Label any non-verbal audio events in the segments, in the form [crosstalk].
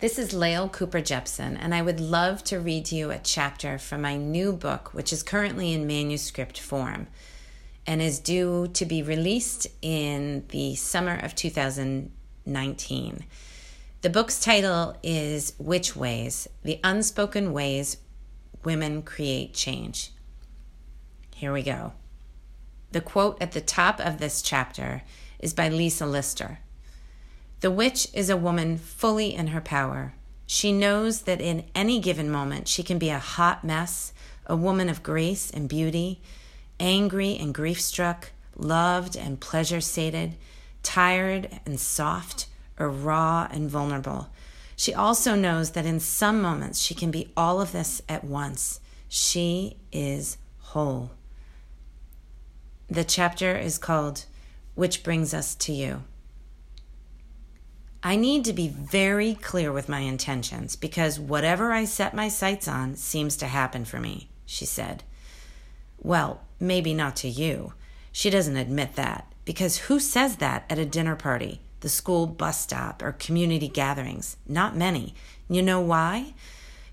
This is Lael Cooper Jepson, and I would love to read you a chapter from my new book, which is currently in manuscript form and is due to be released in the summer of 2019. The book's title is Which Ways The Unspoken Ways Women Create Change. Here we go. The quote at the top of this chapter is by Lisa Lister. The witch is a woman fully in her power. She knows that in any given moment she can be a hot mess, a woman of grace and beauty, angry and grief struck, loved and pleasure sated, tired and soft, or raw and vulnerable. She also knows that in some moments she can be all of this at once. She is whole. The chapter is called Which Brings Us to You. I need to be very clear with my intentions because whatever I set my sights on seems to happen for me, she said. Well, maybe not to you. She doesn't admit that because who says that at a dinner party, the school bus stop, or community gatherings? Not many. You know why?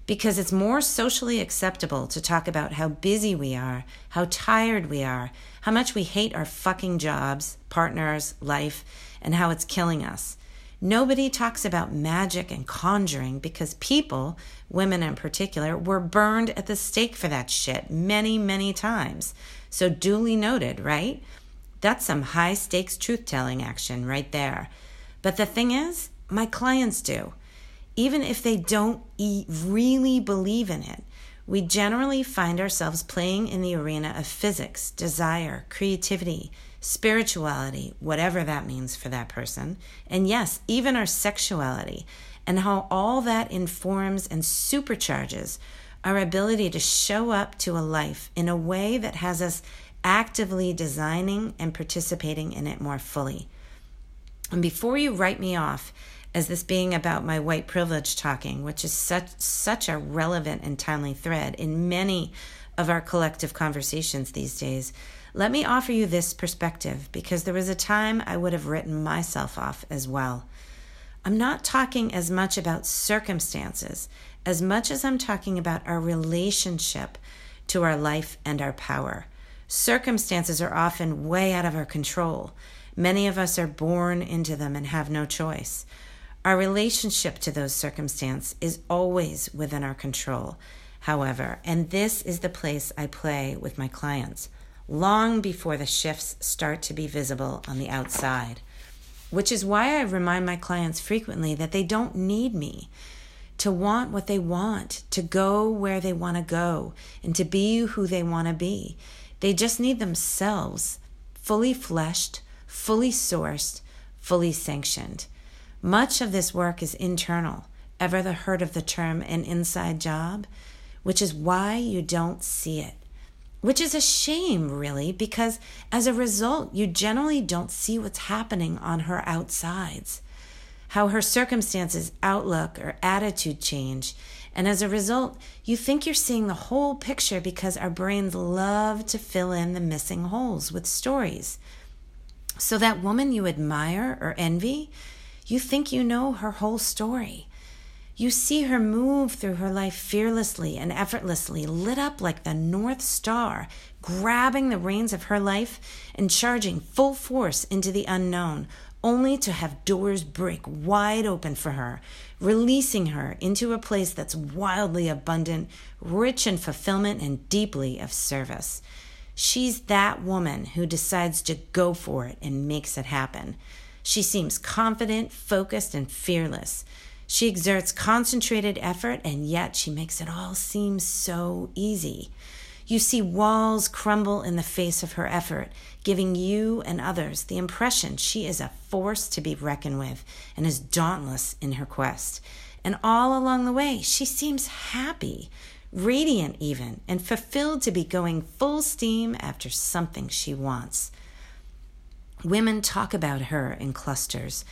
Because it's more socially acceptable to talk about how busy we are, how tired we are, how much we hate our fucking jobs, partners, life, and how it's killing us. Nobody talks about magic and conjuring because people, women in particular, were burned at the stake for that shit many, many times. So, duly noted, right? That's some high stakes truth telling action right there. But the thing is, my clients do. Even if they don't really believe in it, we generally find ourselves playing in the arena of physics, desire, creativity, spirituality, whatever that means for that person, and yes, even our sexuality, and how all that informs and supercharges our ability to show up to a life in a way that has us actively designing and participating in it more fully. And before you write me off as this being about my white privilege talking, which is such such a relevant and timely thread in many of our collective conversations these days, let me offer you this perspective because there was a time I would have written myself off as well. I'm not talking as much about circumstances as much as I'm talking about our relationship to our life and our power. Circumstances are often way out of our control. Many of us are born into them and have no choice. Our relationship to those circumstances is always within our control, however, and this is the place I play with my clients long before the shifts start to be visible on the outside. Which is why I remind my clients frequently that they don't need me to want what they want, to go where they want to go, and to be who they want to be. They just need themselves, fully fleshed, fully sourced, fully sanctioned. Much of this work is internal. Ever the heard of the term an inside job? Which is why you don't see it which is a shame, really, because as a result, you generally don't see what's happening on her outsides, how her circumstances, outlook, or attitude change. And as a result, you think you're seeing the whole picture because our brains love to fill in the missing holes with stories. So, that woman you admire or envy, you think you know her whole story. You see her move through her life fearlessly and effortlessly, lit up like the North Star, grabbing the reins of her life and charging full force into the unknown, only to have doors break wide open for her, releasing her into a place that's wildly abundant, rich in fulfillment, and deeply of service. She's that woman who decides to go for it and makes it happen. She seems confident, focused, and fearless. She exerts concentrated effort, and yet she makes it all seem so easy. You see walls crumble in the face of her effort, giving you and others the impression she is a force to be reckoned with and is dauntless in her quest. And all along the way, she seems happy, radiant even, and fulfilled to be going full steam after something she wants. Women talk about her in clusters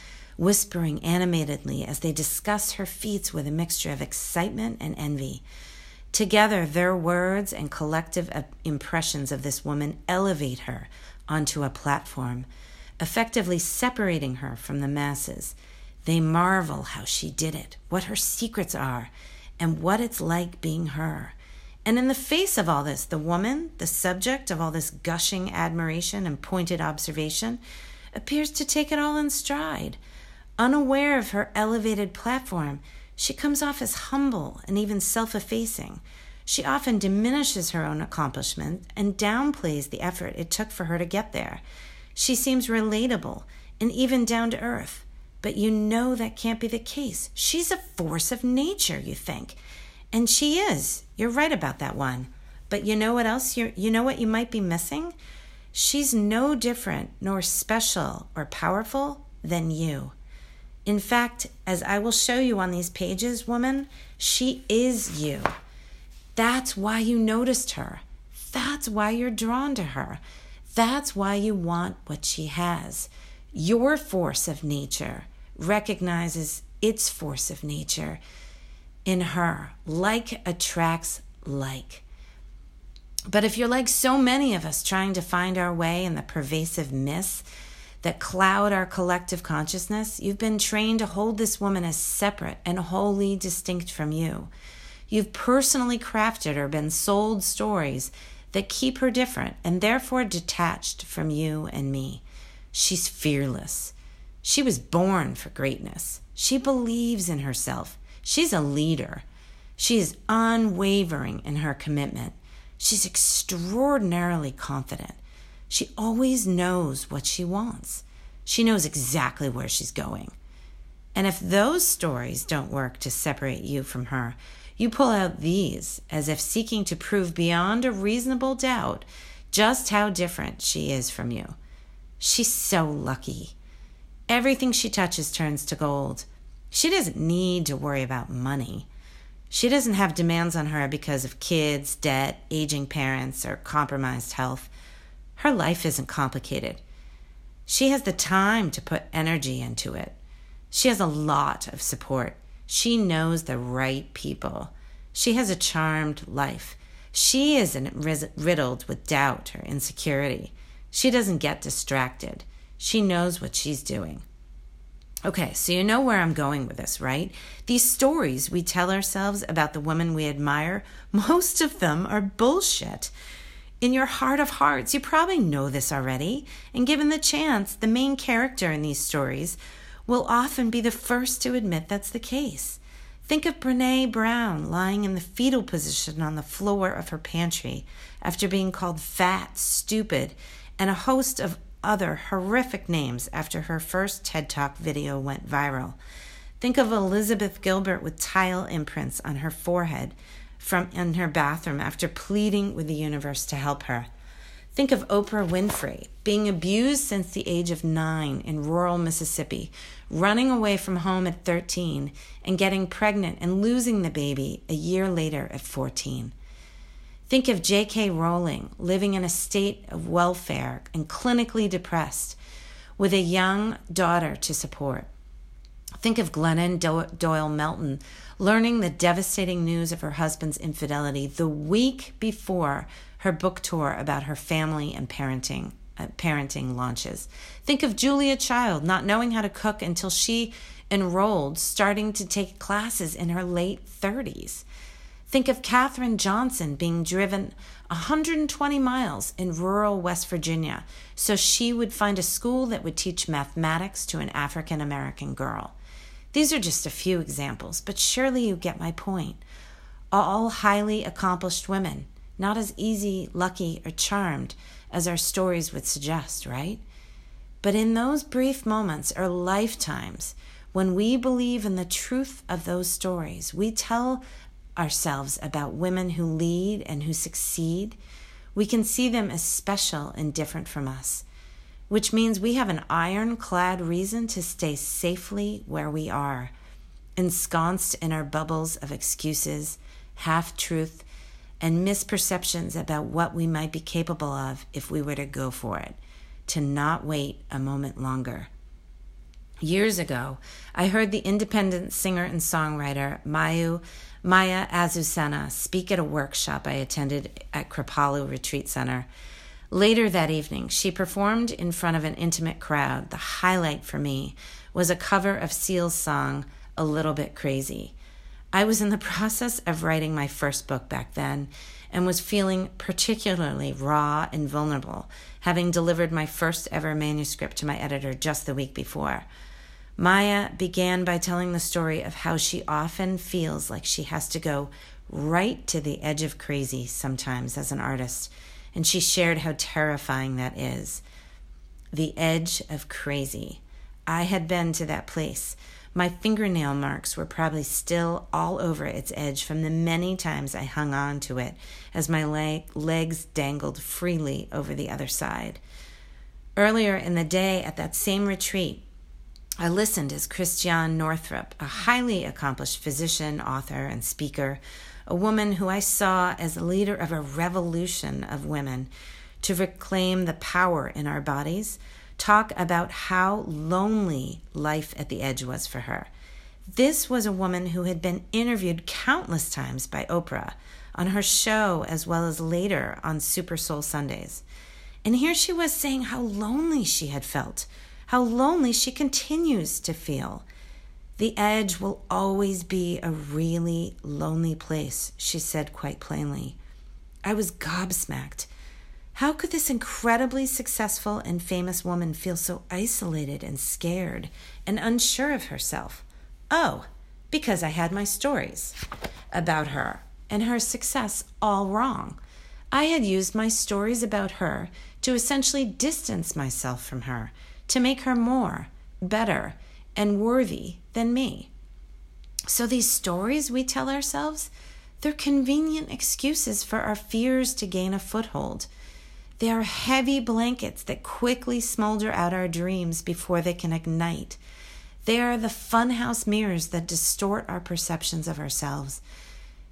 whispering animatedly as they discuss her feats with a mixture of excitement and envy. Together, their words and collective uh, impressions of this woman elevate her onto a platform, effectively separating her from the masses. They marvel how she did it, what her secrets are, and what it's like being her. And in the face of all this, the woman, the subject of all this gushing admiration and pointed observation, appears to take it all in stride. Unaware of her elevated platform, she comes off as humble and even self effacing. She often diminishes her own accomplishment and downplays the effort it took for her to get there. She seems relatable and even down to earth. But you know that can't be the case. She's a force of nature, you think. And she is. You're right about that one. But you know what else you you know what you might be missing? She's no different nor special or powerful than you. In fact, as I will show you on these pages, woman, she is you. That's why you noticed her. That's why you're drawn to her. That's why you want what she has. Your force of nature recognizes its force of nature in her. Like attracts like. But if you're like so many of us trying to find our way in the pervasive myths that cloud our collective consciousness, you've been trained to hold this woman as separate and wholly distinct from you. You've personally crafted or been sold stories that keep her different and therefore detached from you and me. She's fearless. She was born for greatness. She believes in herself. She's a leader. She is unwavering in her commitment. She's extraordinarily confident. She always knows what she wants. She knows exactly where she's going. And if those stories don't work to separate you from her, you pull out these as if seeking to prove beyond a reasonable doubt just how different she is from you. She's so lucky. Everything she touches turns to gold. She doesn't need to worry about money. She doesn't have demands on her because of kids, debt, aging parents, or compromised health. Her life isn't complicated. She has the time to put energy into it. She has a lot of support. She knows the right people. She has a charmed life. She isn't riddled with doubt or insecurity. She doesn't get distracted. She knows what she's doing. Okay, so you know where I'm going with this, right? These stories we tell ourselves about the woman we admire, [laughs] most of them are bullshit. In your heart of hearts, you probably know this already, and given the chance, the main character in these stories will often be the first to admit that's the case. Think of Brene Brown lying in the fetal position on the floor of her pantry after being called fat, stupid, and a host of other horrific names after her first TED Talk video went viral. Think of Elizabeth Gilbert with tile imprints on her forehead from in her bathroom after pleading with the universe to help her. Think of Oprah Winfrey being abused since the age of nine in rural Mississippi, running away from home at 13 and getting pregnant and losing the baby a year later at 14. Think of J.K. Rowling living in a state of welfare and clinically depressed with a young daughter to support. Think of Glennon Doyle Melton learning the devastating news of her husband's infidelity the week before her book tour about her family and parenting uh, parenting launches. Think of Julia Child not knowing how to cook until she enrolled, starting to take classes in her late 30s. Think of Katherine Johnson being driven 120 miles in rural West Virginia so she would find a school that would teach mathematics to an African American girl. These are just a few examples, but surely you get my point. All highly accomplished women, not as easy, lucky, or charmed as our stories would suggest, right? But in those brief moments or lifetimes, when we believe in the truth of those stories, we tell ourselves about women who lead and who succeed, we can see them as special and different from us, which means we have an ironclad reason to stay safely where we are, ensconced in our bubbles of excuses, half truth, and misperceptions about what we might be capable of if we were to go for it, to not wait a moment longer. Years ago, I heard the independent singer and songwriter Mayu Maya Azucena speak at a workshop I attended at Kripalu Retreat Center. Later that evening, she performed in front of an intimate crowd. The highlight for me was a cover of Seal's song, A Little Bit Crazy. I was in the [laughs] process of writing my first book back then and was feeling particularly raw and vulnerable, having delivered my first ever manuscript to my editor just the week before. Maya began by telling the story of how she often feels like she has to go right to the edge of crazy sometimes as an artist, and she shared how terrifying that is. The edge of crazy. I had been to that place my fingernail marks were probably still all over its edge from the many times I hung on to it as my leg- legs dangled freely over the other side. Earlier in the day at that same retreat, I listened as Christiane Northrup, a highly accomplished physician, author, and speaker, a woman who I saw as a leader of a revolution of women to reclaim the power in our bodies, talk about how lonely life at the edge was for her. This was a woman who had been interviewed countless times by Oprah on her show as well as later on Super Soul Sundays. And here she was saying how lonely she had felt, how lonely she continues to feel. The edge will always be a really lonely place, she said quite plainly. I was gobsmacked how could this incredibly successful and famous woman feel so isolated and scared and unsure of herself? Oh, because I had my stories about her and her success all wrong. I had used my stories about her to essentially distance myself from her, to make her more, better, and worthy than me. So these stories we tell ourselves, they're convenient excuses for our fears to gain a foothold they are heavy blankets that quickly smolder out our dreams before they can ignite. They are the funhouse mirrors that distort our perceptions of ourselves.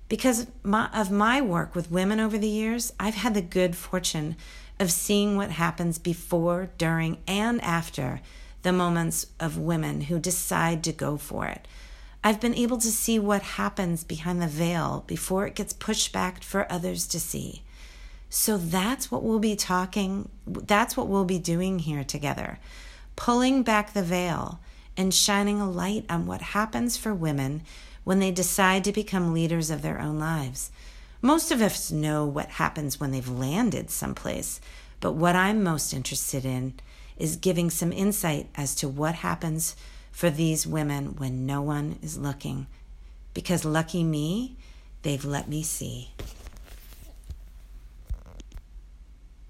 Because of my work with women over the years, I've had the good fortune of seeing what happens before, during, and after the moments of women who decide to go for it. I've been able to see what happens behind the veil before it gets pushed back for others to see. So that's what we'll be talking, that's what we'll be doing here together. Pulling back the veil and shining a light on what happens for women when they decide to become leaders of their own lives. Most of us know what happens when they've landed someplace, but what I'm most interested in is giving some insight as to what happens for these women when no one is looking. Because lucky me, they've let me see.